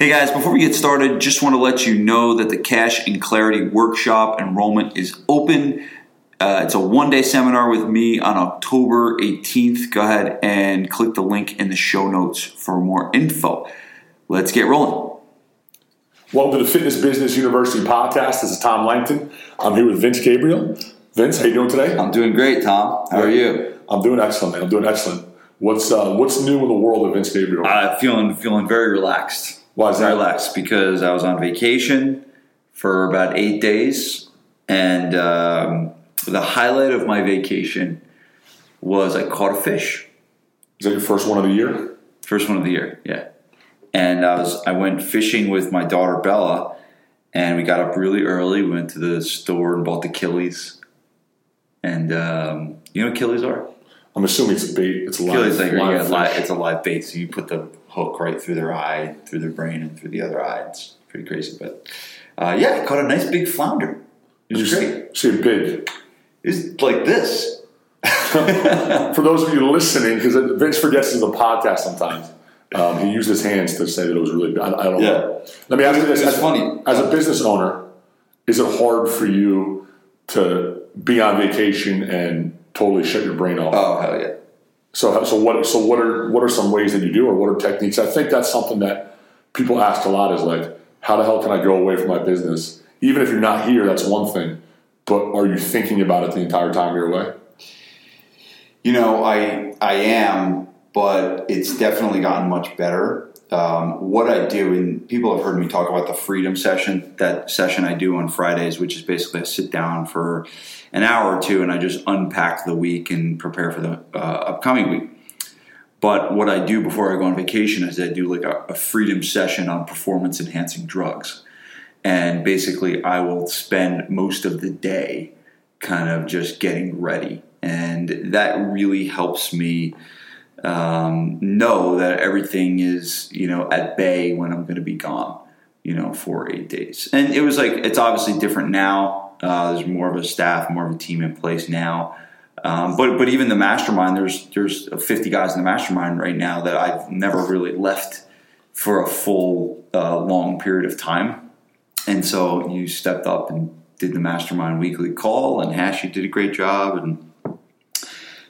Hey guys, before we get started, just want to let you know that the Cash and Clarity Workshop enrollment is open. Uh, it's a one day seminar with me on October 18th. Go ahead and click the link in the show notes for more info. Let's get rolling. Welcome to the Fitness Business University podcast. This is Tom Langton. I'm here with Vince Gabriele. Vince, how you doing today? I'm doing great, Tom. How are you? I'm doing excellent, man. I'm doing excellent. What's uh, what's new in the world of Vince Gabriele? Uh, feeling feeling very relaxed. Why is that? Relaxed because I was on vacation for about eight days, and um, the highlight of my vacation was I caught a fish. Is that your first one of the year? First one of the year, yeah. And I was I went fishing with my daughter Bella, and we got up really early. We went to the store and bought the killies. And um, you know what killies are? I'm assuming it's a bait. It's a live, Killies like live yeah, fish. li- it's a live bait. So you put the hook right through their eye, through their brain, and through the other eye. It's pretty crazy, but uh, yeah, I caught a nice big flounder. It was great. see it big. It's like this. For those of you listening, because Vince forgets a podcast sometimes. Um, he used his hands to say that it was really. I, I don't know. Let me ask you this: as, funny. as a business owner, is it hard for you to be on vacation and totally shut your brain off? Oh hell yeah. So, so what? So what are what are some ways that you do, or what are techniques? I think that's something that people ask a lot. Is like, how the hell can I go away from my business? Even if you're not here, that's one thing. But are you thinking about it the entire time you're away? You know, I I am, but it's definitely gotten much better. Um, what I do, and people have heard me talk about the freedom session, that session I do on Fridays, which is basically I sit down for an hour or two and I just unpack the week and prepare for the uh, upcoming week. But what I do before I go on vacation is I do like a, a freedom session on performance enhancing drugs. And basically, I will spend most of the day kind of just getting ready. And that really helps me um, know that everything is, you know, at bay when I'm going to be gone, you know, for eight days. And it was like, it's obviously different now. Uh, there's more of a staff, more of a team in place now. Um, but but even the mastermind, there's there's 50 guys in the mastermind right now that I've never really left for a full uh, long period of time. And so you stepped up and did the mastermind weekly call, and Hash, you did a great job, and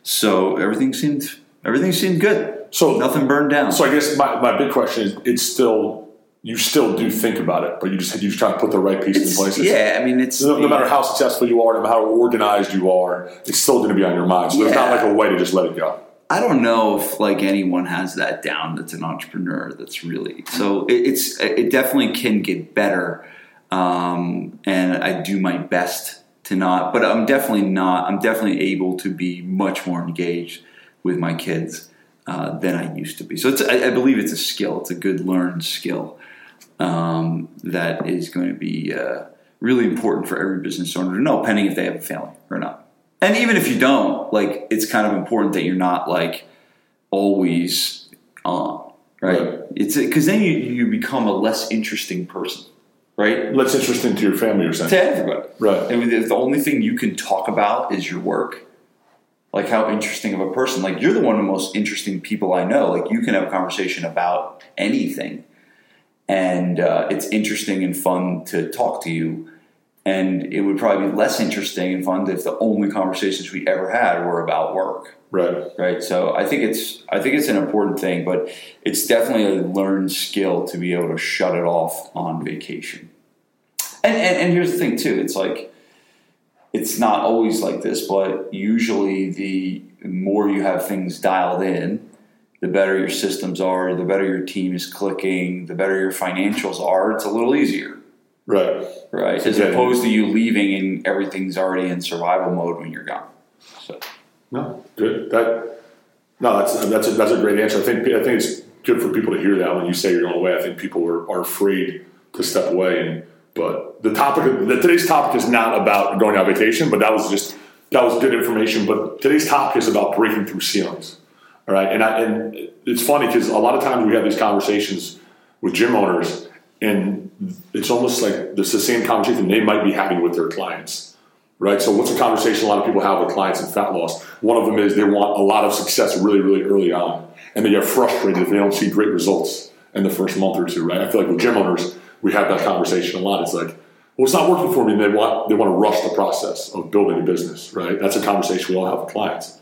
so everything seemed everything seemed good. So Nothing burned down. So I guess my, my big question is, it's still you still do think about it, but you just you just try to put the right pieces It's- in places. yeah, I mean it's No, no matter how successful you are, no matter how organized you are, it's still going to be on your mind. So there's not like a way to just let it go. I don't know if like anyone has that down. That's an entrepreneur. That's really so. It, it's it definitely can get better, um, and I do my best to not. But I'm definitely not. I'm definitely able to be much more engaged with my kids uh, than I used to be. So it's I, I believe it's a skill. It's a good learned skill um, that is going to be uh, really important for every business owner to know, pending if they have a family or not. And even if you don't, like, it's kind of important that you're not like always on, right? Right. It's because then you, you become a less interesting person, right? That's interesting to your family, you're saying. To everybody. Right. I mean, the only thing you can talk about is your work, like how interesting of a person. Like you're the one of the most interesting people I know. Like you can have a conversation about anything, and uh, it's interesting and fun to talk to you. And it would probably be less interesting and fun if the only conversations we ever had were about work, Right. right? So I think it's I think it's an important thing, but it's definitely a learned skill to be able to shut it off on vacation. And and, and here's the thing too, it's like it's not always like this, but usually the more you have things dialed in, the better your systems are, the better your team is clicking, the better your financials are. It's a little easier, Right. right? As opposed to you leaving and everything's already in survival mode when you're gone. So No, good. That no, that's that's a, that's a great answer. I think I think it's good for people to hear that when you say you're going away. I think people are, are afraid to step away. And but the topic, the, today's topic is not about going on vacation, but that was just that was good information. But today's topic is about breaking through ceilings. All right, and I, and it's funny because a lot of times we have these conversations with gym owners, and it's almost like it's the same conversation they might be having with their clients right? So what's a conversation a lot of people have with clients in fat loss? One of them is they want a lot of success really, really early on, and they get frustrated if they don't see great results in the first month or two, right? I feel like with gym owners, we have that conversation a lot. It's like, well, it's not working for me, and they want they want to rush the process of building a business, right? That's a conversation we all have with clients.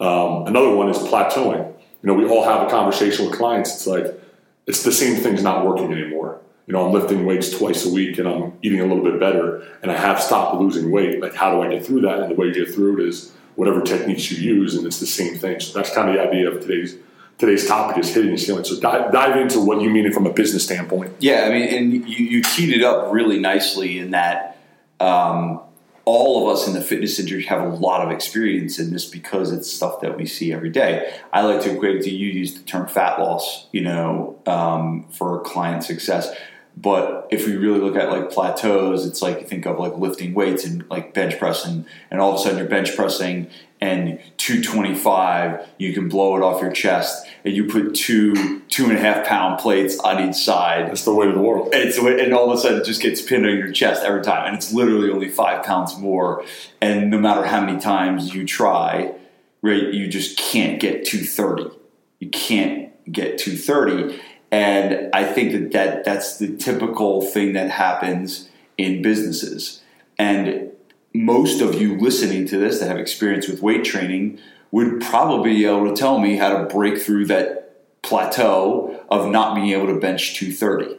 Um, another one is plateauing. You know, we all have a conversation with clients. It's like it's the same thing's not working anymore. You know, I'm lifting weights twice a week and I'm eating a little bit better, and I have stopped losing weight. Like, how do I get through that? And the way you get through it is whatever techniques you use, and it's the same thing. So that's kind of the idea of today's today's topic is hitting ceiling. So dive, dive into what you mean from a business standpoint. Yeah, I mean, and you, you teed it up really nicely in that um, all of us in the fitness industry have a lot of experience in this because it's stuff that we see every day. I like to equate it to you use the term fat loss, you know, um, for client success. But if we really look at like plateaus, it's like you think of like lifting weights and like bench pressing, and all of a sudden you're bench pressing and 225, you can blow it off your chest, and you put two two and a half pound plates on each side. That's the way of the world. And, it's, and all of a sudden it just gets pinned on your chest every time, and it's literally only five pounds more. And no matter how many times you try, right, you just can't get 230. You can't get 230 and I think that, that that's the typical thing that happens in businesses. And most of you listening to this that have experience with weight training would probably be able to tell me how to break through that plateau of not being able to bench 230.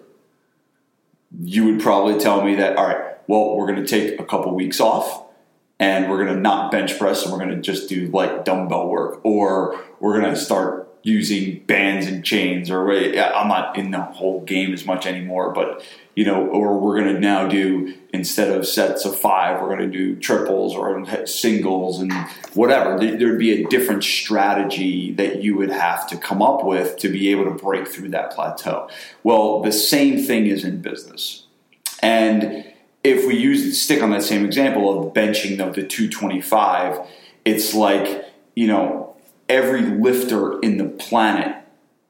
You would probably tell me that, all right, well, we're going to take a couple weeks off and we're going to not bench press and we're going to just do like dumbbell work or we're going to start using bands and chains or I'm not in the whole game as much anymore, but you know, or we're going to now do instead of sets of five, we're going to do triples or singles and whatever. There'd be a different strategy that you would have to come up with to be able to break through that plateau. Well, the same thing is in business. And if we use stick on that same example of benching of the 225, it's like, you know, every lifter in the planet,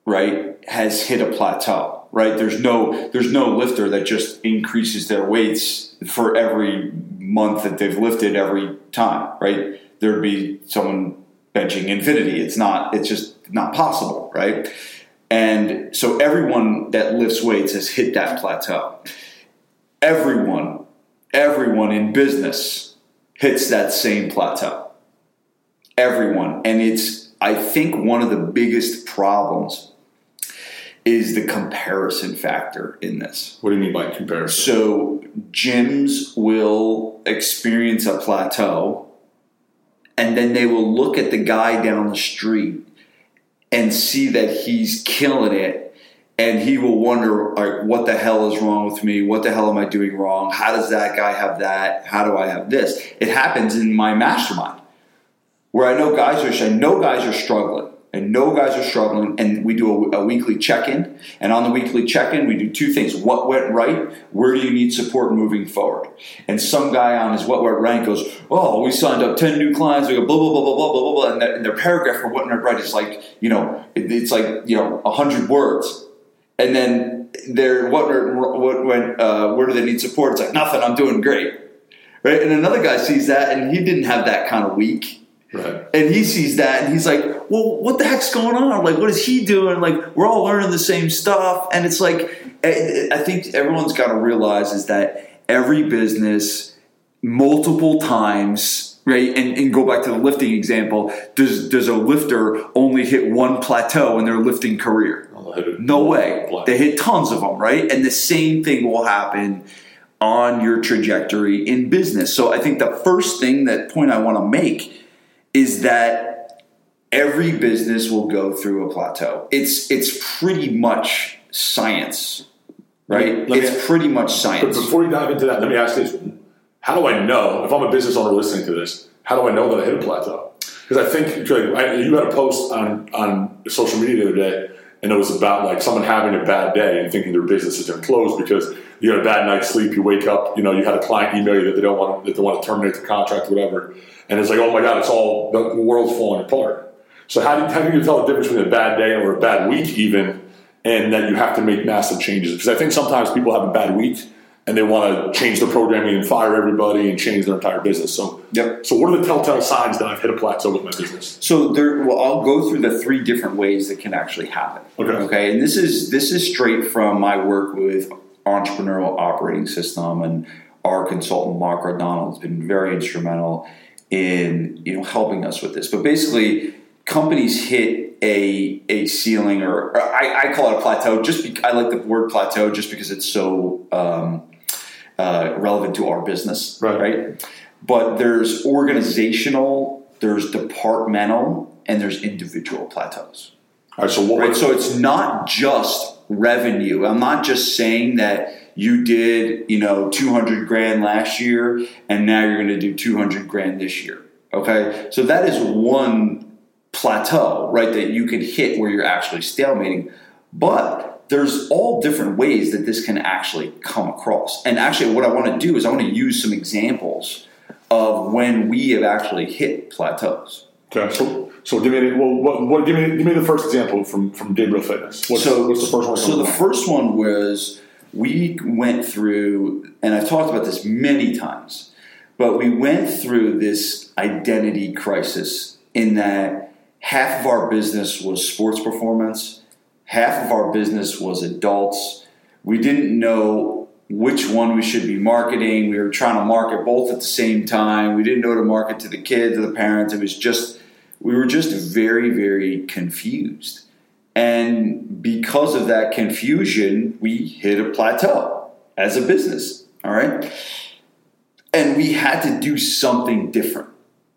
right, has hit a plateau, right? There's no there's no lifter that just increases their weights for every month that they've lifted every time, right? There'd be someone benching infinity. It's not it's just not possible, right? And so everyone that lifts weights has hit that plateau. Everyone, everyone in business hits that same plateau. Everyone. And it's I think one of the biggest problems is the comparison factor in this. What do you mean by comparison? So gyms will experience a plateau and then they will look at the guy down the street and see that he's killing it and he will wonder like what the hell is wrong with me? What the hell am i doing wrong? How does that guy have that? How do i have this? It happens in my mastermind where I know guys are, I know guys are struggling. I know guys are struggling, and we do a, a weekly check-in. And on the weekly check-in, we do two things: what went right, where do you need support moving forward. And some guy on his what went right goes, "Oh, we signed up ten new clients." We go blah blah blah blah blah blah blah, and, and their paragraph for what went right is like you know it, it's like you know hundred words, and then their what what went uh, where do they need support? It's like nothing. I'm doing great, right? And another guy sees that, and he didn't have that kind of week Right. And he sees that and he's like, well, what the heck's going on? Like, what is he doing? Like, we're all learning the same stuff. And it's like, eh, eh, I think everyone's got to realize is that every business, multiple times, right? And, and, go back to the lifting example. Does does a lifter only hit one plateau in their lifting career? No way. They hit tons of them, right? And the same thing will happen on your trajectory in business. So I think the first thing that point I want to make is that every business will go through a plateau. It's it's pretty much science, right? It's pretty much science. But before you dive into that, let me ask this: How do I know if I'm a business owner listening to this? How do I know that I hit a plateau? Because I think you had a post on on social media the other day, and it was about like someone having a bad day and thinking their business is going to close because you had a bad night's sleep. You wake up, you know, you had a client email you that they don't want that they want to terminate the contract, whatever and it's like, oh my God, it's all the world's falling apart. So how do, how do you tell the difference between a bad day or a bad week even, and that you have to make massive changes? Because I think sometimes people have a bad week and they want to change the programming and fire everybody and change their entire business. So, Yep. so what are the telltale signs that I've hit a plateau with my business? So there, well, I'll go through the three different ways that can actually happen. Okay. Okay, and this is this is straight from my work with entrepreneurial operating system, and our consultant Mark O'Donnell has been very instrumental in you know helping us with this. But basically, companies hit a a ceiling, or, or I, I call it a plateau. Just be, I like the word plateau just because it's so um, uh, relevant to our business, Right. right? But there's organizational, there's departmental, and there's individual plateaus. All right, so what? Right. So it's not just revenue. I'm not just saying that you did, you know, 200 grand last year and now you're going to do 200 grand this year. Okay. So that is one plateau, right, that you can hit where you're actually stalemating. But there's all different ways that this can actually come across. And actually, what I want to do is I want to use some examples of when we have actually hit plateaus. Okay, so so give me well, what, what give me give me the first example from from Gabriele Fitness. What's, so, what's the first one? So the first one was we went through, and I've talked about this many times, but we went through this identity crisis in that half of our business was sports performance, half of our business was adults. We didn't know which one we should be marketing. We were trying to market both at the same time. We didn't know to market to the kids or the parents. It was just, we were just very, very confused. And because of that confusion, we hit a plateau as a business. All right. And we had to do something different,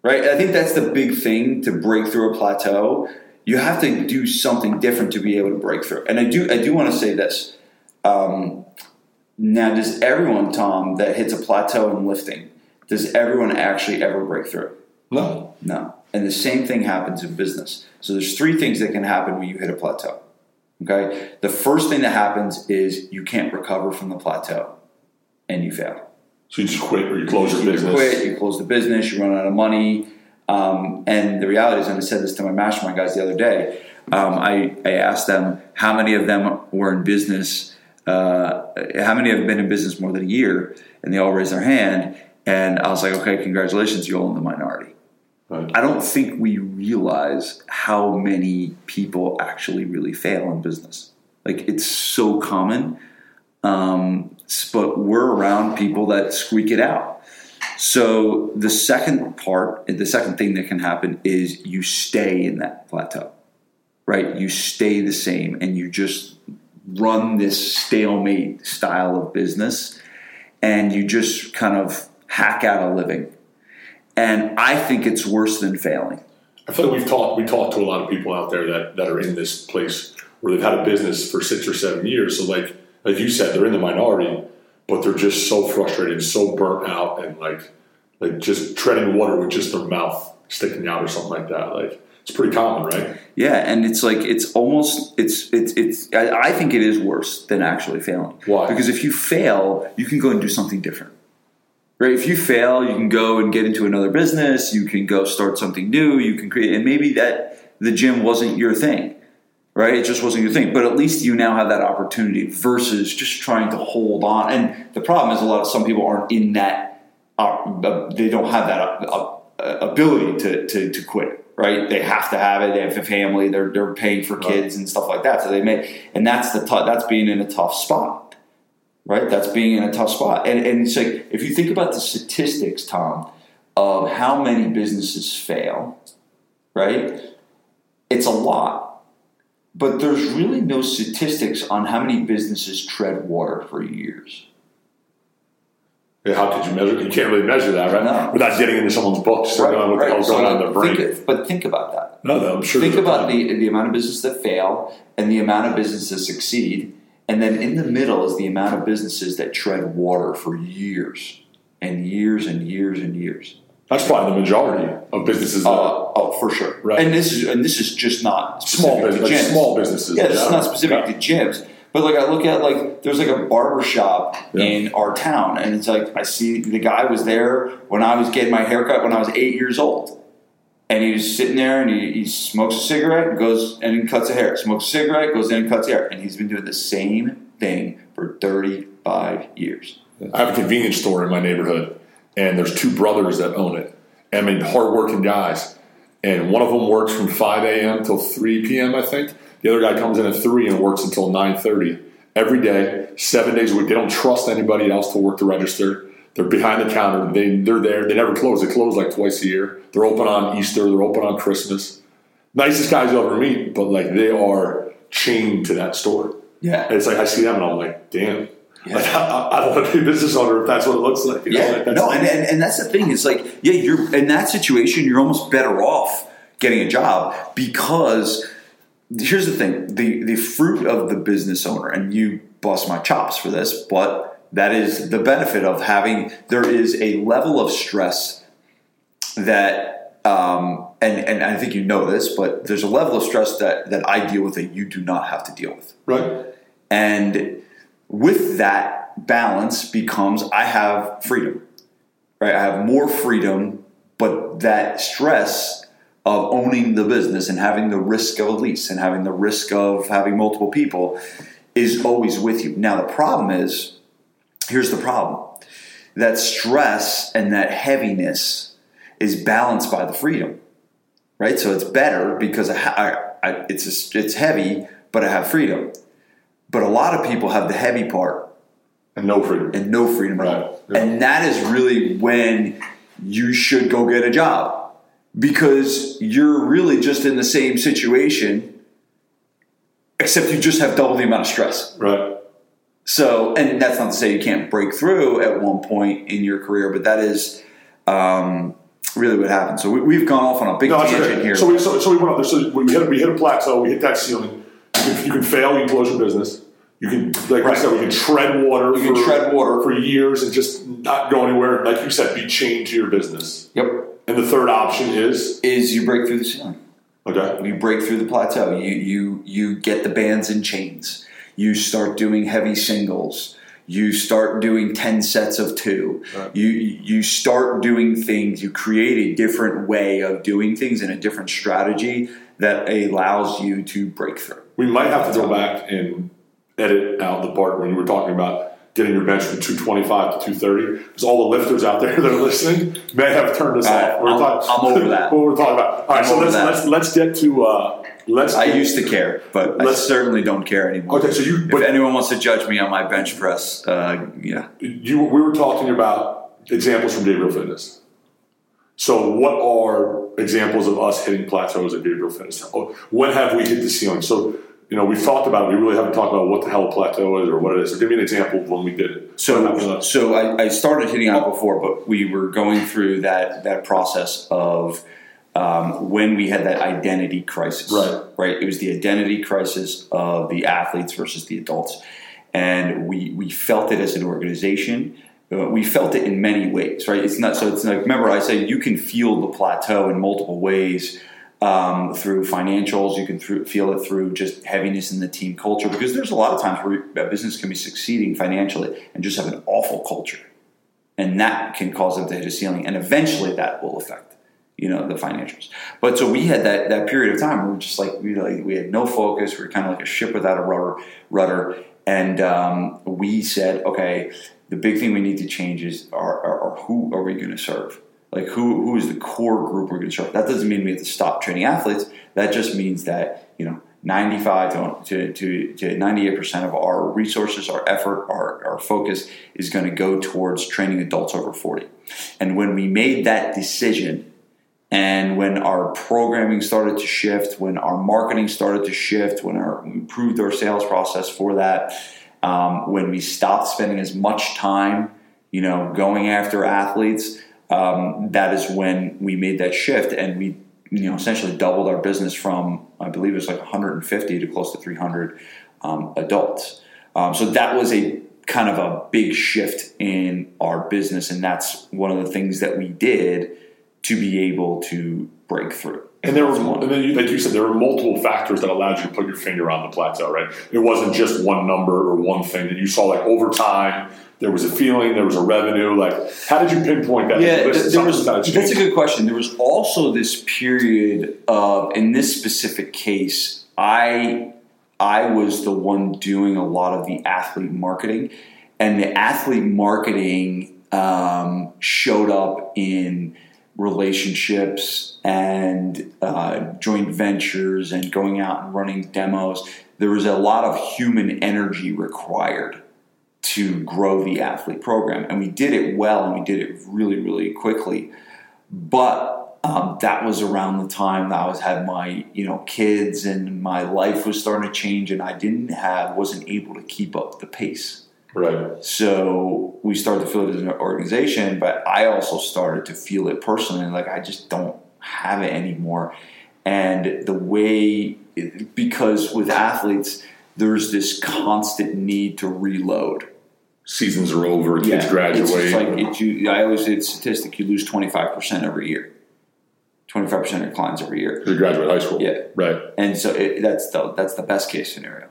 right? I think that's the big thing to break through a plateau. You have to do something different to be able to break through. And I do, I do want to say this. Um, now, does everyone, Tom, that hits a plateau in lifting, does everyone actually ever break through? No. No. And the same thing happens in business. So there's three things that can happen when you hit a plateau. Okay? The first thing that happens is you can't recover from the plateau and you fail. So you just quit or you close your You business. quit, you close the business, you run out of money. Um, and the reality is, and I said this to my mastermind guys the other day, um, I, I asked them how many of them were in business, uh, how many have been in business more than a year, and they all raised their hand. And I was like, okay, congratulations, you're all in the minority. Right. I don't think we realize how many people actually really fail in business. Like it's so common, um, but we're around people that squeak it out. So the second part, the second thing that can happen is you stay in that plateau, right? You stay the same, and you just run this stalemate style of business, and you just kind of hack out a living. And I think it's worse than failing. I feel like we've talked we talked to a lot of people out there that, that are in this place where they've had a business for six or seven years. So like like you said, they're in the minority, but they're just so frustrated, and so burnt out, and like like just treading water with just their mouth sticking out or something like that. Like it's pretty common, right? Yeah, and it's like it's almost it's it's it's. I, I think it is worse than actually failing. Why? Because if you fail, you can go and do something different. Right? If you fail, you can go and get into another business. You can go start something new. You can create, and maybe that the gym wasn't your thing. Right? It just wasn't your thing. But at least you now have that opportunity versus just trying to hold on. And the problem is a lot of some people aren't in that. Uh, they don't have that uh, uh, ability to, to to quit. Right? They have to have it. They have a family. They're they're paying for kids and stuff like that. So they may, and that's the tou- that's being in a tough spot right? That's being in a tough spot. And, and it's like, if you think about the statistics, Tom, of how many businesses fail, right? It's a lot. But there's really no statistics on how many businesses tread water for years. How could you measure? You can't really measure that, right? No. Without getting into someone's books, right, knowing what the hell's going on in their brain. Think, but think about that. no, no, I'm sure. Think about the, the amount of businesses that fail and the amount of businesses that succeed. And then in the middle is the amount of businesses that tread water for years and years and years and years. That's probably the majority of businesses. Uh, oh, for sure. Right. And this is and this is just not small business, to like small businesses. Yeah, this is not specific Yeah. to gyms. But like I look at like there's like a barber shop Yeah. in our town, and it's like I see the guy was there when I was getting my haircut when I was eight years old, and he's sitting there and he, he smokes a cigarette and goes and cuts a hair, smokes a cigarette, goes in and cuts hair, and he's been doing the same thing for 35 years. I have a convenience store in my neighborhood, and there's two brothers that own it. I mean, hardworking guys, and one of them works from 5 a.m. till 3 p.m. I think. The other guy comes in at three and works until 9:30 every day, seven days a week. They don't trust anybody else to work the register. They're behind the counter. They they're there. They never close. They close like twice a year. They're open on Easter. They're open on Christmas. Nicest guys you'll ever meet, but like they are chained to that store. Yeah. And it's like I see them and I'm like, damn. Like, I, I don't want to be a business owner if that's what it looks like. You know? Yeah, Like, no, and, and and that's the thing. It's like, yeah, you're in that situation. You're almost better off getting a job because here's the thing: the the fruit of the business owner, and you bust my chops for this, but that is the benefit of having. There is a level of stress that, um, and and I think you know this, but there's a level of stress that that I deal with that you do not have to deal with. right. And with that balance becomes I have freedom, right? I have more freedom, but that stress of owning the business and having the risk of a lease and having the risk of having multiple people is always with you. Now, the problem is here's the problem that stress and that heaviness is balanced by the freedom, right? So it's better because I, ha- I, I, it's, it's heavy, but I have freedom. But a lot of people have the heavy part And no freedom. and no freedom Right. Yeah. And that is really when you should go get a job because you're really just in the same situation, except you just have double the amount of stress. Right. So, and that's not to say you can't break through at one point in your career, but that is um, really what happens. So we, we've gone off on a big No, tangent okay. here. So we, so, so we went up there. So we hit, we hit a plateau. We hit that ceiling. You can, you can fail. You can close your business. You can, like Right. I said, we can tread water. You can tread water. for years and just not go anywhere. Like you said, be chained to your business. yep, And the third option is is you break through the ceiling. okay. you break through the plateau. You you you get the bands and chains. You start doing heavy singles. You start doing ten sets of two. Right. You you start doing things. You create a different way of doing things and a different strategy that allows you to break through. We might have to go back and edit out the part when you were talking about getting your bench from 225 to 230 because all the lifters out there that are listening may have turned us Uh, off. We're I'm- talking- I'm over that. what we're talking about. All right, I'm so let's, let's let's get to uh, let's. I used to care, but I Let's- certainly don't care anymore. Okay, so you if but anyone wants to judge me on my bench press, uh, yeah, you we were talking about examples from Gabriele Fitness. So what are examples of us hitting plateaus at Gabriele Fitness? Oh, When have we hit the ceiling? So you know we've talked about it. We really haven't talked about what the hell a plateau is or what it is. So give me an example of when we did it. So, happened to us? so I, I started hitting on it before, but we were going through that that process of um, when we had that identity crisis. Right. Right. It was the identity crisis of the athletes versus the adults, and we we felt it as an organization. Uh, we felt it in many ways, right? It's not so. It's like remember I said you can feel the plateau in multiple ways um, through financials. You can through, feel it through just heaviness in the team culture because there's a lot of times where a business can be succeeding financially and just have an awful culture, and that can cause them to hit a ceiling, and eventually that will affect you know the financials. But so we had that that period of time we were just like we like we had no focus. We were kind of like a ship without a rudder, rudder, and um, we said, okay, the big thing we need to change is are, are who are we going to serve? Like who who is the core group we're going to serve? That doesn't mean we have to stop training athletes. That just means that you know. 95 to, to, to 98% of our resources, our effort, our, our focus is going to go towards training adults over 40. And when we made that decision, and when our programming started to shift, when our marketing started to shift, when our, we improved our sales process for that, um, when we stopped spending as much time, you know, going after athletes, um, that is when we made that shift, and we, you know, essentially doubled our business from I believe it was like 150 to close to 300 um, adults. Um, so that was a kind of a big shift in our business, and that's one of the things that we did to be able to break through. And there were, That's one. and then you, like you said, there were multiple factors that allowed you to put your finger on the plateau, right? It wasn't just one number or one thing that you saw. Like over time, there was a feeling, there was a revenue. Like, how did you pinpoint that? Yeah, This there was, that's that's a good question. There was also this period of, in this specific case, I I was the one doing a lot of the athlete marketing, and the athlete marketing um, showed up in relationships and uh, joint ventures and going out and running demos. There was a lot of human energy required to grow the athlete program, and we did it well, and we did it really, really quickly. But um, that was around the time that I was had my you know kids, and my life was starting to change, and I didn't have wasn't able to keep up the pace. Right. So we started to feel it as an organization, but I also started to feel it personally. Like I just don't have it anymore. And the way, because with athletes, there's this constant need to reload. Seasons are over, kids graduate. It's like it, you, I always say statistic, you lose 25% every year. 25% of your clients every year. You graduate high school. Yeah. Right. And so it, that's the that's the best case scenario,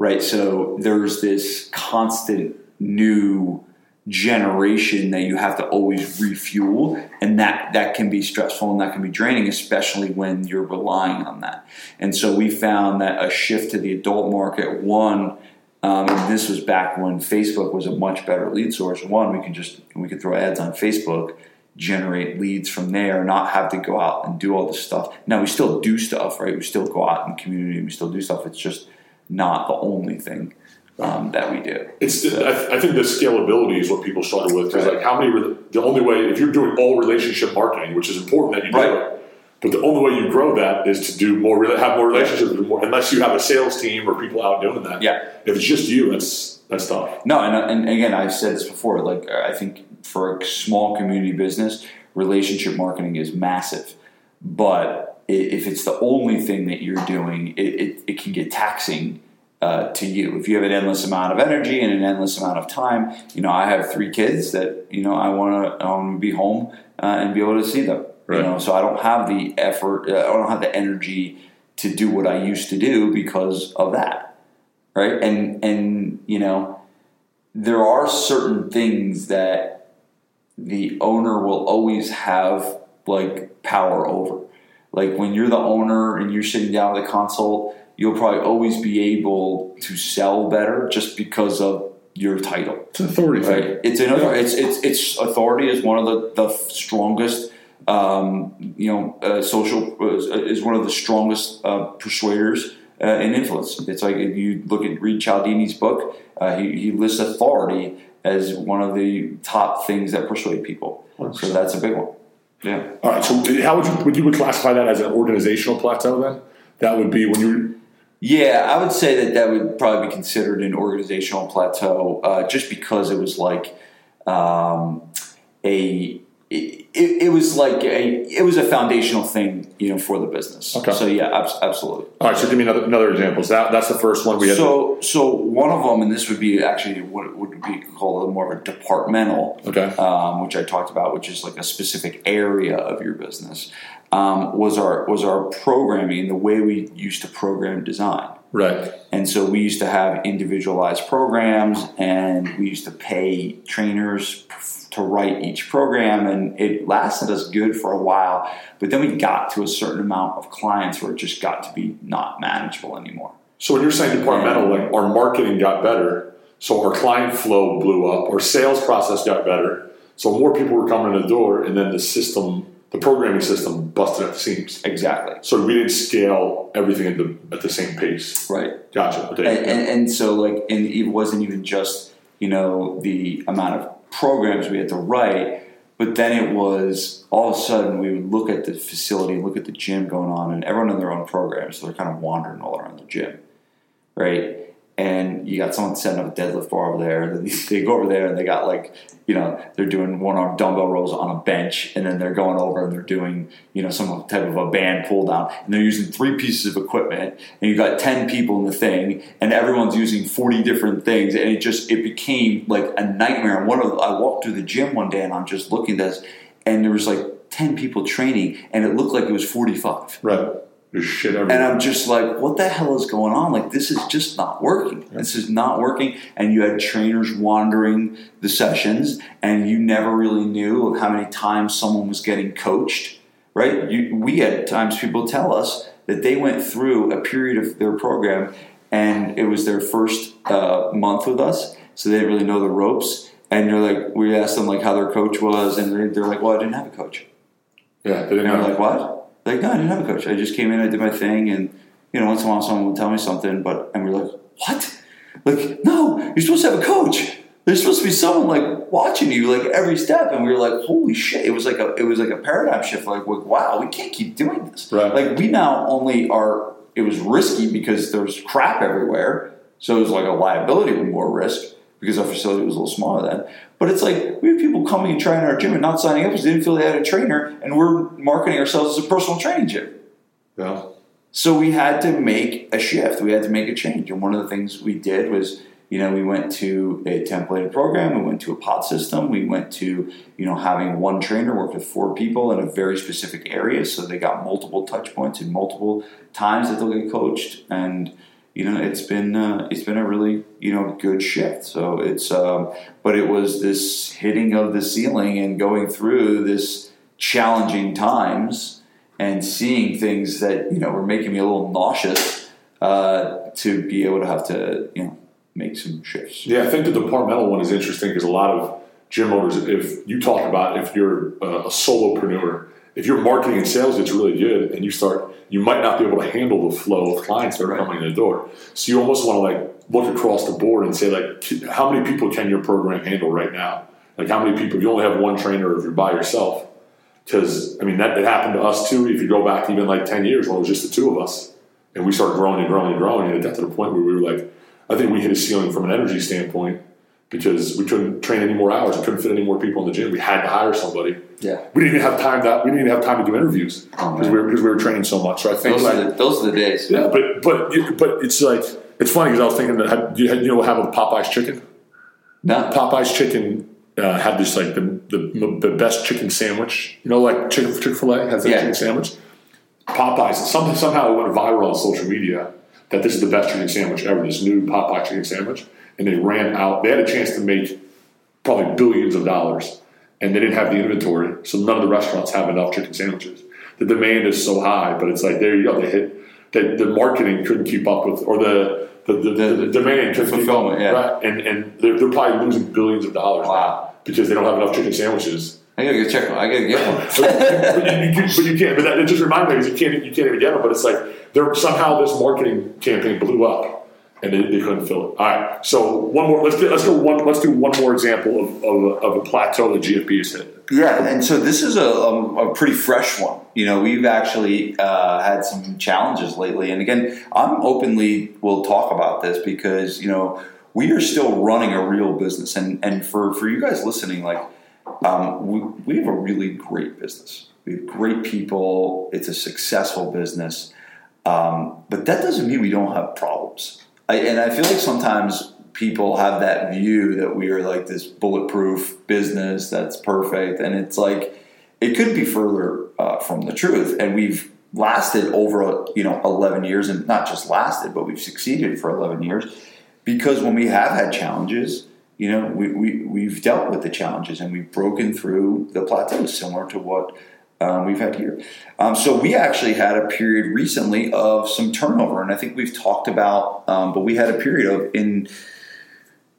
right? So there's this constant new generation that you have to always refuel, and that that can be stressful and that can be draining, especially when you're relying on that. And so we found that a shift to the adult market, one. Um, this was back when Facebook was a much better lead source. One, we can just we could throw ads on Facebook, generate leads from there, not have to go out and do all this stuff. Now we still do stuff, right? We still go out in community, we still do stuff. It's just not the only thing um, that we do. It's. I, I think the scalability is what people struggle with because like how many? The only way if you're doing all relationship marketing, which is important that you do Right. it, but the only way you grow that is to do more, have more relationships, with more, unless you have a sales team or people out doing that. Yeah. If it's just you, that's that's tough. No, and, and again, I've said this before. Like, I think for a small community business, relationship marketing is massive. But if it's the only thing that you're doing, it, it, it can get taxing uh, to you. If you have an endless amount of energy and an endless amount of time, you know, I have three kids that you know I want to to be home uh, and be able to see them. Right. You know, so I don't have the effort. Uh, I don't have the energy to do what I used to do because of that. Right, and and you know there are certain things that the owner will always have like power over. Like when you're the owner and you're sitting down at the console, you'll probably always be able to sell better just because of your title. It's authority Right? It's an it's it's it's authority is one of the the strongest. Um, you know, uh, social uh, is one of the strongest uh, persuaders uh, and influence. It's like if you look at read Cialdini's book, uh, he, he lists authority as one of the top things that persuade people. So that's a big one. Yeah. All right. So how would you would you would classify that as an organizational plateau then? That would be when you Yeah, I would say that that would probably be considered an organizational plateau, uh, just because it was like um, a. It, it, it was like a it was a foundational thing, you know, for the business. Okay. So yeah, abs- absolutely. All right. So give me another another example. So that that's the first one we had. So so one of them, and this would be actually what would be called more of a departmental, okay. um, which I talked about, which is like a specific area of your business, um, was our was our programming, the way we used to program design. Right. And so we used to have individualized programs, and we used to pay trainers to write each program, and it lasted us good for a while. But then we got to a certain amount of clients where it just got to be not manageable anymore. So when you're saying departmental, like our marketing got better, so our client flow blew up, our sales process got better, so more people were coming in the door, and then the system, the programming system, busted at the seams. Exactly. So we didn't scale everything at the at the same pace. Right. Gotcha. Okay. And, and, and so, like, and it wasn't even just you know the amount of programs we had to write, but then it was all of a sudden we would look at the facility, look at the gym going on, and everyone in their own program, so they're kind of wandering all around the gym, right? And you got someone setting up a deadlift bar over there. They go over there and they got like, you know, they're doing one arm dumbbell rows on a bench, and then they're going over and they're doing, you know, some type of a band pull down, and they're using three pieces of equipment, and you got ten people in the thing, and everyone's using forty different things, and it just it became like a nightmare. And one of I walked through the gym one day, and I'm just looking at this, and there was like ten people training, and it looked like it was forty five. right. There's shit everywhere. And I'm just like, what the hell is going on? Like, this is just not working. This is not working. And you had trainers wandering the sessions, and you never really knew of how many times someone was getting coached, right? You, we had times people tell us that they went through a period of their program and it was their first uh, month with us, so they didn't really know the ropes. And you're like, we asked them like how their coach was, and they- they're like, well, I didn't have a coach. Yeah, they didn't And have like, what? Like, no, I didn't have a coach. I just came in, I did my thing, and you know, once in a while someone would tell me something, but and we're like, what? Like, no, you're supposed to have a coach. There's supposed to be someone like watching you like every step, and we were like, holy shit! It was like a it was like a paradigm shift. Like, like wow, we can't keep doing this. Right. Like, we now only are. It was risky because there was crap everywhere, so it was like a liability with more risk because our facility was a little smaller then. But it's like we have people coming and trying our gym and not signing up because they didn't feel they had a trainer, and we're marketing ourselves as a personal training gym. yeah. So we had to make a shift. We had to make a change. And one of the things we did was, you know, we went to a templated program. We went to a pod system. We went to, you know, having one trainer work with four people in a very specific area. So they got multiple touch points and multiple times that they'll get coached. And, you know, it's been, uh, it's been a really, you know, good shift. So it's, um, but it was this hitting of the ceiling and going through this challenging times and seeing things that you know were making me a little nauseous uh, to be able to have to you know make some shifts. Yeah, I think the departmental one is interesting because a lot of gym owners, if you talk about if you're a solopreneur, if your marketing and sales gets really good and you start, you might not be able to handle the flow of clients that are Right. coming in the door. So you almost want to like look across the board and say like, how many people can your program handle right now? Like how many people? You only have one trainer, if you're by yourself, because I mean that it happened to us too. If you go back even like ten years when it was just the two of us, and we started growing and growing and growing, and it got to the point where we were like, I think we hit a ceiling from an energy standpoint because we couldn't train any more hours, we couldn't fit any more people in the gym. We had to hire somebody. Yeah, We didn't even have time that we didn't even have time to do interviews Oh, because we were because we were training so much. So I think those like, are the, those are the days. yeah, but but but it's like it's funny because I was thinking that you, had, you know what happened with Popeye's chicken? No, Popeye's chicken uh, had this like the, the the best chicken sandwich. You know, like chicken Chick Fil A has that Yeah. chicken sandwich. Popeyes some, somehow it went viral on social media that this is the best chicken sandwich ever. This new Popeye chicken sandwich, and they ran out. They had a chance to make probably billions of dollars, and they didn't have the inventory, so none of the restaurants have enough chicken sandwiches. The demand is so high, but it's like there you go. They hit that the marketing couldn't keep up with, or the the, the, the, the demand couldn't keep up, yeah. right? And and they're, they're probably losing billions of dollars Wow. because they don't have enough chicken sandwiches. I gotta go check. them. I gotta get one. but, you, you, but you can't. But that, it just reminds me because you can't you can't even get them. But it's like there somehow this marketing campaign blew up, and they, they couldn't fill it. All right. So one more. Let's get, let's one. Let's do one more example of, of, a, of a plateau that GFP has hit. Yeah, and so this is a, a, a pretty fresh one. You know, we've actually uh, had some challenges lately, and again, I'm openly will talk about this because you know we are still running a real business, and and for for you guys listening, like um, we we have a really great business. We have great people. It's a successful business, um, but that doesn't mean we don't have problems. I, and I feel like sometimes people have that view that we are like this bulletproof business that's perfect, and it's like it could be further uh, from the truth. And we've lasted over you know 11 years, and not just lasted, but we've succeeded for 11 years because when we have had challenges, you know, we, we, we've dealt with the challenges and we've broken through the plateaus similar to what um, we've had here. Um, so we actually had a period recently of some turnover, and I think we've talked about, um, but we had a period of in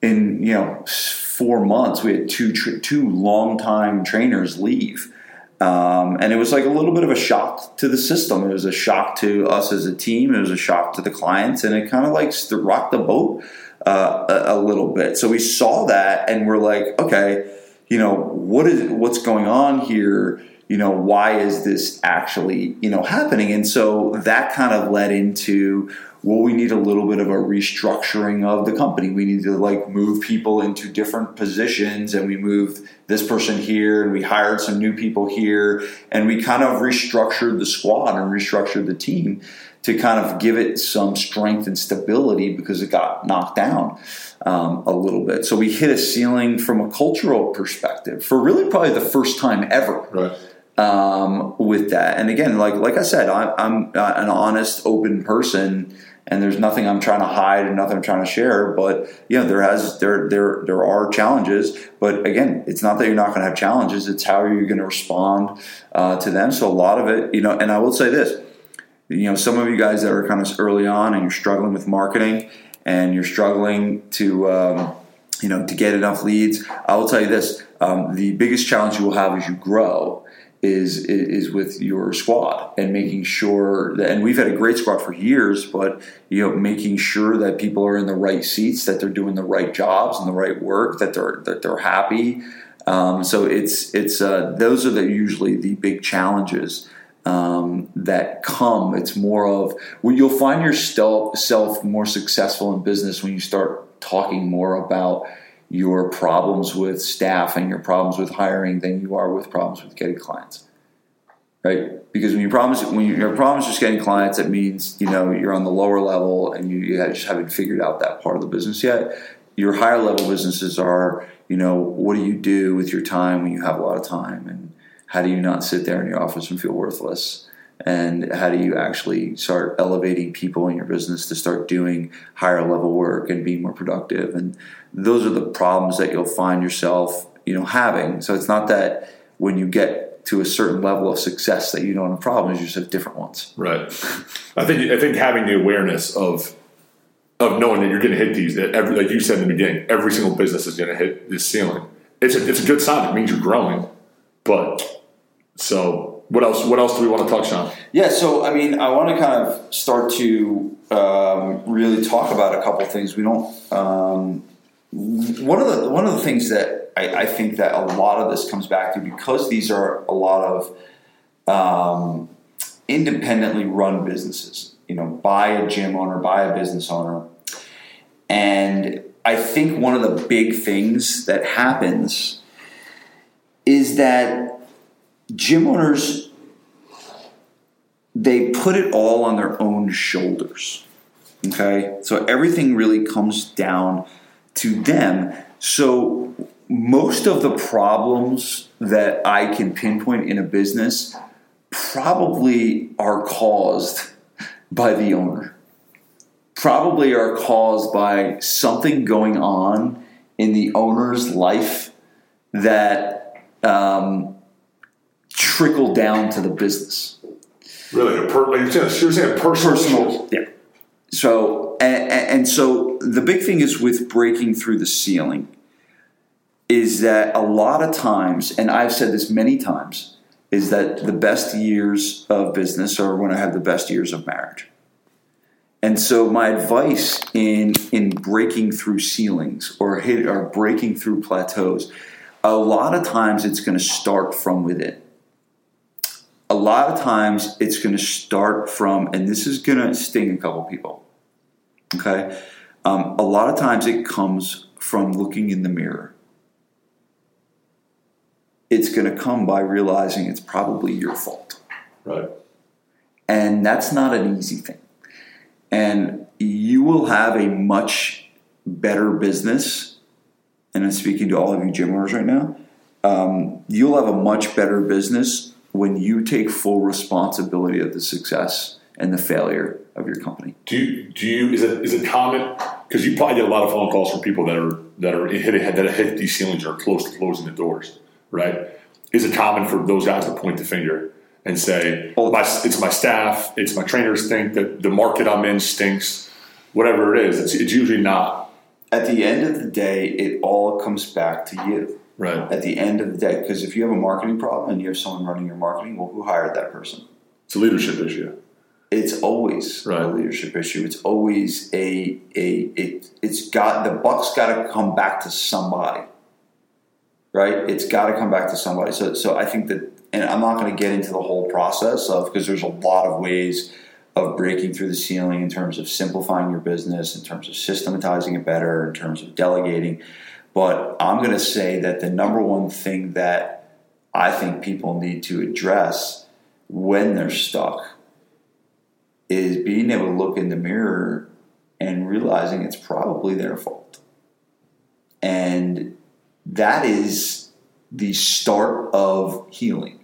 in you know four months we had two tr- two longtime trainers leave. Um, and it was like a little bit of a shock to the system. It was a shock to us as a team. It was a shock to the clients, and it kind of like rocked the boat uh, a, a little bit. So we saw that, and we're like, okay, you know, what is what's going on here? You know, why is this actually you know happening? And so that kind of led into well, we need a little bit of a restructuring of the company. We need to like move people into different positions, and we moved this person here, and we hired some new people here, and we kind of restructured the squad and restructured the team to kind of give it some strength and stability because it got knocked down um, a little bit. So we hit a ceiling from a cultural perspective for really probably the first time ever Right. Um, with that. And again, like like I said, I'm, I'm uh, an honest, open person, and there's nothing I'm trying to hide and nothing I'm trying to share. But you know, there has there there there are challenges. But again, it's not that you're not going to have challenges. It's how you're you going to respond uh, to them. So a lot of it, you know, and I will say this. you know, some of you guys that are kind of early on and you're struggling with marketing and you're struggling to, um, you know, to get enough leads. I will tell you this: um, the biggest challenge you will have as you grow is is with your squad and making sure that. And we've had a great squad for years, but you know, making sure that people are in the right seats, that they're doing the right jobs and the right work, that they're that they're happy. Um, so it's it's uh, those are the usually the big challenges um, that come. It's more of well, you'll find yourself more successful in business when you start talking more about your problems with staff and your problems with hiring than you are with problems with getting clients. Right? Because when you promise when your problems just getting clients, it means you know you're on the lower level and you, you just haven't figured out that part of the business yet. Your higher level businesses are you know what do you do with your time when you have a lot of time and how do you not sit there in your office and feel worthless? And how do you actually start elevating people in your business to start doing higher level work and being more productive? And those are the problems that you'll find yourself, you know, having. So it's not that when you get to a certain level of success that you don't have problems, you just have different ones. Right. I think I think having the awareness of of knowing that you're going to hit these, every, like you said in the beginning, every single business is going to hit this ceiling. It's a, it's a good sign. It means you're growing. But so, what else? What else do we want to touch on? Yeah. So, I mean, I want to kind of start to um, really talk about a couple things. We don't. Um, one of the one of the things that I, I, think that a lot of this comes back to because these are a lot of um, independently run businesses. You know, by a gym owner, by a business owner, and I think one of the big things that happens is that gym owners they put it all on their own shoulders. Okay? So everything really comes down to them. So most of the problems that I can pinpoint in a business probably are caused by the owner. Probably are caused by something going on in the owner's life that um, trickle down to the business. Really, a per, like you're saying, personal. personal yeah. So and, and so the big thing is with breaking through the ceiling is that a lot of times, and I've said this many times, is that the best years of business are when I have the best years of marriage. And so my advice in in breaking through ceilings or hit or breaking through plateaus, a lot of times it's going to start from within a lot of times it's going to start from, and this is going to sting a couple people. Okay? Um, a lot of times it comes from looking in the mirror. It's going to come by realizing it's probably your fault. Right. And that's not an easy thing. And you will have a much better business. And I'm speaking to all of you gym owners right now. Um, you'll have a much better business when you take full responsibility of the success and the failure of your company. Do you, do you is it is it common because you probably get a lot of phone calls from people that are that are hit that hit these ceilings or close to closing the doors, right? Is it common for those guys to point the finger and say, oh, my, "It's my staff, it's my trainers think that the market I'm in stinks," whatever it is? It's, it's usually not. At the end of the day, it all comes back to you. Right. At the end of the day, because if you have a marketing problem and you have someone running your marketing, well, who hired that person? It's a leadership issue. It's always right. a leadership issue. It's always a a it. It's got the buck's got to come back to somebody, right? It's got to come back to somebody. So so I think that, and I'm not going to get into the whole process of because there's a lot of ways of breaking through the ceiling in terms of simplifying your business, in terms of systematizing it better, in terms of delegating. But I'm going to say that the number one thing that I think people need to address when they're stuck is being able to look in the mirror and realizing it's probably their fault. And that is the start of healing.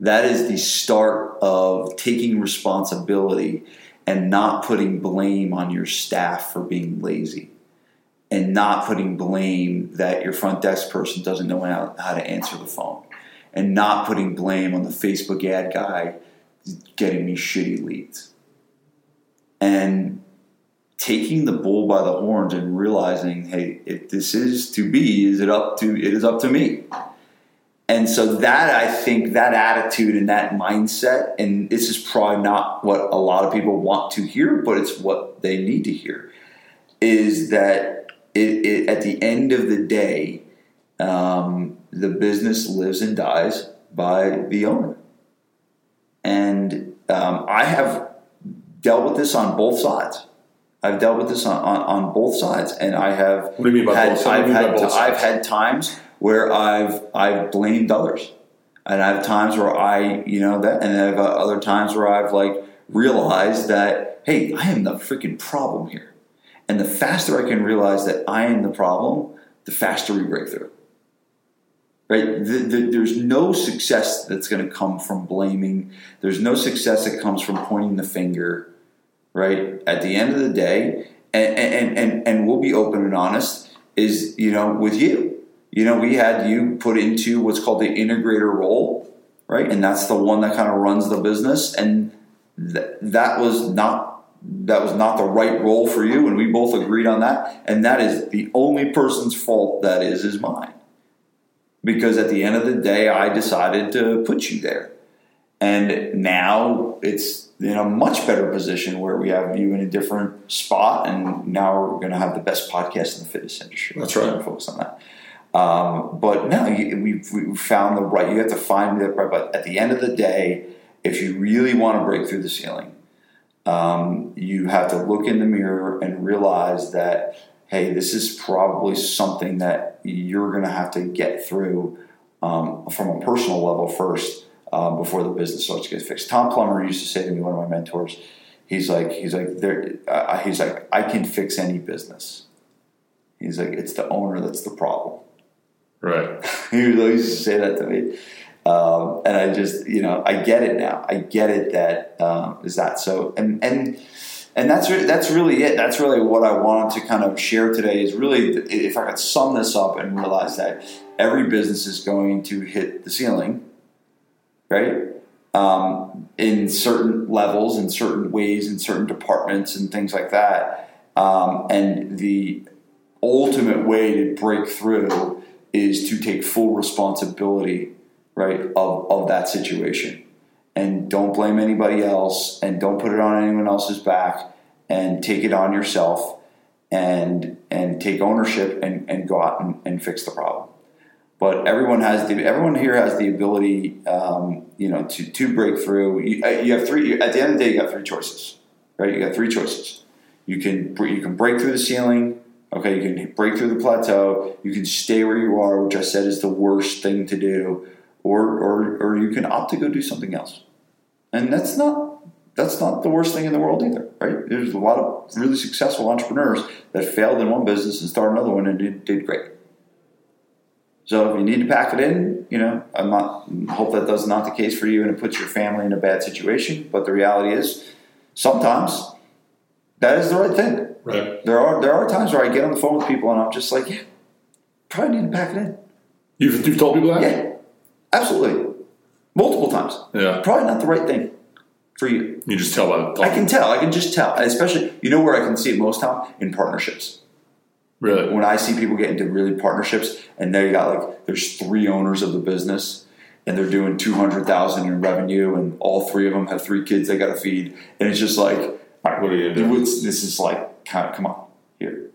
That is the start of taking responsibility and not putting blame on your staff for being lazy and not putting blame that your front desk person doesn't know how, how to answer the phone and not putting blame on the Facebook ad guy getting me shitty leads. And taking the bull by the horns and realizing, hey, if this is to be, is it up to it is up to me. And so that I think that attitude and that mindset, and this is probably not what a lot of people want to hear, but it's what they need to hear, is that it, it, at the end of the day, um, the business lives and dies by the owner. And um, I have dealt with this on both sides. I've dealt with this on, on, on both sides, and I have. What do you mean by had, both? I've you by had both I've had times where I've I've blamed others, and I have times where I you know that, and I have other times where I've like realized that hey, I am the freaking problem here, and the faster I can realize that I am the problem, the faster we break through. Right? The, the, there's no success that's going to come from blaming. There's no success that comes from pointing the finger. Right? At the end of the day, and and and, and we'll be open and honest. Is you know with you, you know we had you put into what's called the integrator role, right? And that's the one that kind of runs the business, and th- that was not that was not the right role for you, and we both agreed on that. And that is the only person's fault that is is mine because at the end of the day, I decided to put you there. And now it's in a much better position where we have you in a different spot, and now we're going to have the best podcast in the fitness industry. That's right. We're focus on that. Um, but no, we've, we've found the right. You have to find the right. But at the end of the day, if you really want to break through the ceiling, um, you have to look in the mirror and realize that hey, this is probably something that you're going to have to get through um, from a personal level first uh, before the business starts to get fixed. Tom Plummer used to say to me, one of my mentors, he's like, he's like, there, uh, he's like, I can fix any business. He's like, it's the owner that's the problem. Right. he used to say that to me. Um, and I just, you know, I get it now. I get it that um, is that so, and and and that's re- that's really it. That's really what I wanted to kind of share today. Is really if I could sum this up and realize that every business is going to hit the ceiling, right? Um, in certain levels, in certain ways, in certain departments, and things like that. Um, and the ultimate way to break through is to take full responsibility, right, of, of that situation. And don't blame anybody else and don't put it on anyone else's back and take it on yourself and and take ownership and, and go out and, and fix the problem. But everyone has the everyone here has the ability, um, you know, to to break through. You, uh, you have three. At the end of the day, you got three choices, right? You got three choices. You can you can break through the ceiling. Okay, you can break through the plateau. You can stay where you are, which I said is the worst thing to do, or or or you can opt to go do something else. And that's not that's not the worst thing in the world either, right? There's a lot of really successful entrepreneurs that failed in one business and started another one and did, did great. So if you need to pack it in, you know, I'm not hope that that's not the case for you and it puts your family in a bad situation. But the reality is, sometimes that is the right thing. Right. There are there are times where I get on the phone with people and I'm just like, yeah, probably need to pack it in. You've, you've told people that? Yeah, absolutely, multiple times. Yeah. Probably not the right thing for you. You just tell by the I can tell. I can just tell. Especially, you know where I can see it most time in partnerships. Really? When I see people get into really partnerships, and they got like there's three owners of the business, and they're doing two hundred thousand in revenue, and all three of them have three kids they got to feed, and it's just like, all right, What are you gonna do? It's, this is like, kind of, come on, here.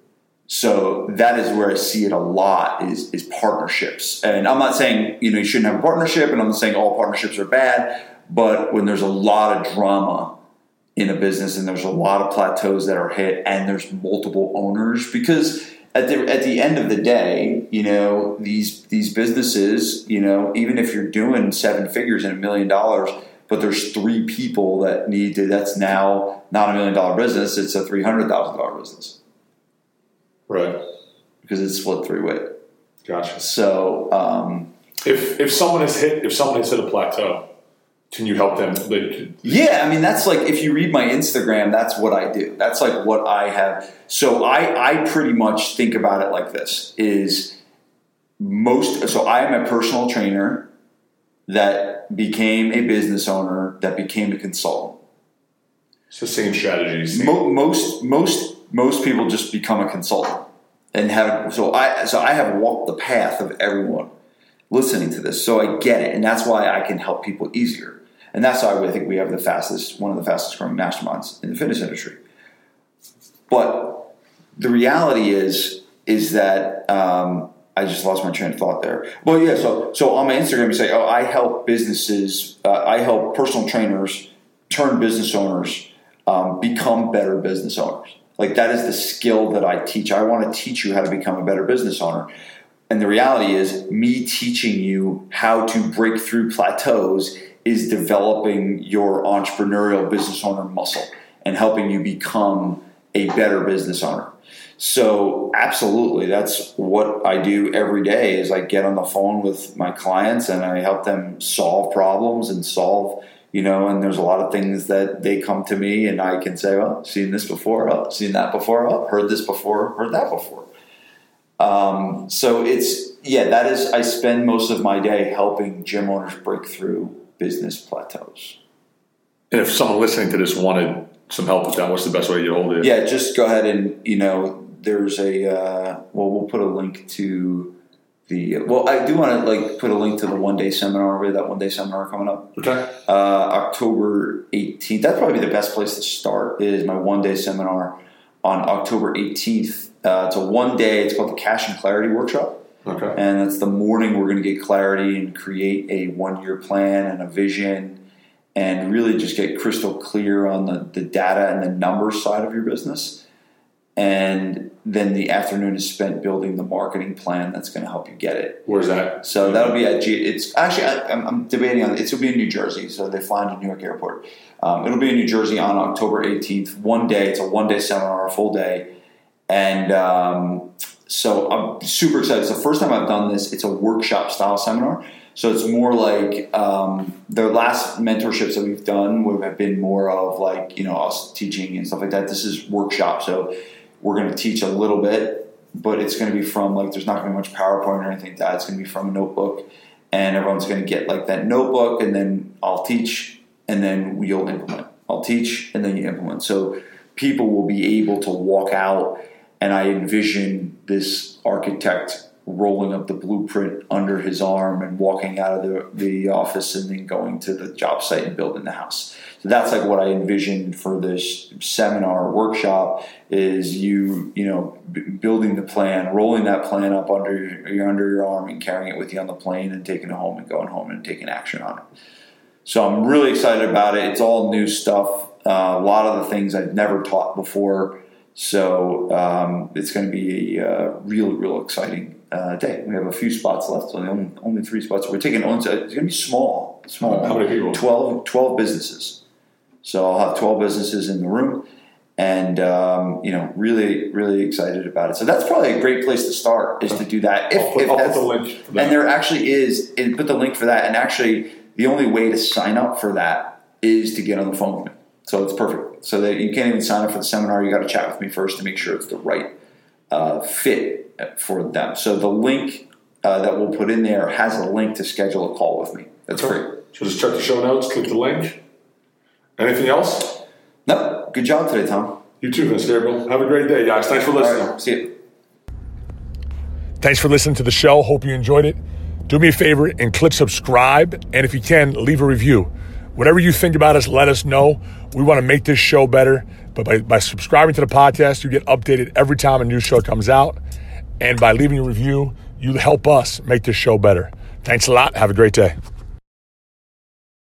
So that is where I see it a lot is is partnerships, and I'm not saying you know you shouldn't have a partnership, and I'm not saying all partnerships are bad, but when there's a lot of drama in a business and there's a lot of plateaus that are hit and there's multiple owners because at the at the end of the day, you know, these these businesses, you know, even if you're doing seven figures and a million dollars, but there's three people that need to that's now not a million dollar business, it's a three hundred thousand dollar business Right. because it's split three way. Gotcha. So um, If if someone has hit if someone has hit a plateau, can you help them? Yeah, I mean that's like if you read my Instagram, that's what I do. That's like what I have. So I I pretty much think about it like this is most so I am a personal trainer that became a business owner that became a consultant. It's the same strategies. Mo- most most most people just become a consultant and have so I so I have walked the path of everyone listening to this, so I get it, and that's why I can help people easier, and that's why I think we have the fastest one of the fastest growing masterminds in the fitness industry. But the reality is is that um, I just lost my train of thought there. Well, yeah. So, so on my Instagram, you say, "Oh, I help businesses. Uh, I help personal trainers turn business owners um, become better business owners." Like that is the skill that I teach. I want to teach you how to become a better business owner. And the reality is, me teaching you how to break through plateaus is developing your entrepreneurial business owner muscle and helping you become a better business owner. So absolutely, that's what I do every day. Is I get on the phone with my clients and I help them solve problems and solve, you know. And there's a lot of things that they come to me and I can say, "Oh, seen this before. Oh, seen that before. Oh, heard this before. Heard that before." Um, so it's yeah, that is. I spend most of my day helping gym owners break through business plateaus. And if someone listening to this wanted some help with that, what's the best way to get hold of you? Yeah, just go ahead and you know there's a uh, well, we'll put a link to the well. I do want to like put a link to the one day seminar. We that one day seminar coming up. Okay. Uh, October 18th. That'd probably be the best place to start. Is my one day seminar on October 18th. Uh, it's a one day. It's called the Cash and Clarity Workshop. Okay. And it's the morning we're going to get clarity and create a one year plan and a vision and really just get crystal clear on the, the data and the numbers side of your business and then the afternoon is spent building the marketing plan that's going to help you get it. Where's that? So that'll be at G. It's actually I, am debating on it. It'll be in New Jersey, so they fly into New York Airport. Um, it'll be in New Jersey on October 18th. One day. It's a one day seminar, a full day, and um, so I'm super excited. It's the first time I've done this. It's a workshop style seminar. So it's more like um, the last mentorships that we've done would have been more of like you know us teaching and stuff like that. This is workshop, so we're going to teach a little bit, but it's going to be from like there's not going to be much PowerPoint or anything like that. It's going to be from a notebook, and everyone's going to get like that notebook, and then I'll teach, and then you'll implement. I'll teach, and then you implement. So people will be able to walk out, and I envision this architect rolling up the blueprint under his arm and walking out of the, the office and then going to the job site and building the house. So that's like what I envisioned for this seminar workshop is you, you know, b- building the plan, rolling that plan up under your, under your arm and carrying it with you on the plane and taking it home and going home and taking action on it. So I'm really excited about it. It's all new stuff. Uh, a lot of the things I've never taught before. So um, it's going to be a uh, real, real exciting uh, day. We have a few spots left, so only, only three spots. We're taking on. It's going to be small, small. How many people? 12, 12 businesses. So I'll have twelve businesses in the room, and um, you know, really, really excited about it. So that's probably a great place to start is to do that. If, I'll put, if I'll put the link, and there actually is, and put the link for that. And actually, the only way to sign up for that is to get on the phone with me. So it's perfect. So that you can't even sign up for the seminar. You got to chat with me first to make sure it's the right uh, fit for them. So the link uh, that we'll put in there has a link to schedule a call with me. That's okay. free. So just check the show notes, click the link. Anything else? No. Good job today, Tom. You too, Vince Gabriele. Have a great day, guys. Thanks for listening. Right. See you. Thanks for listening to the show. Hope you enjoyed it. Do me a favor and click subscribe. And if you can, leave a review. Whatever you think about us, let us know. We want to make this show better. But by, by subscribing to the podcast, you get updated every time a new show comes out. And by leaving a review, you help us make this show better. Thanks a lot. Have a great day.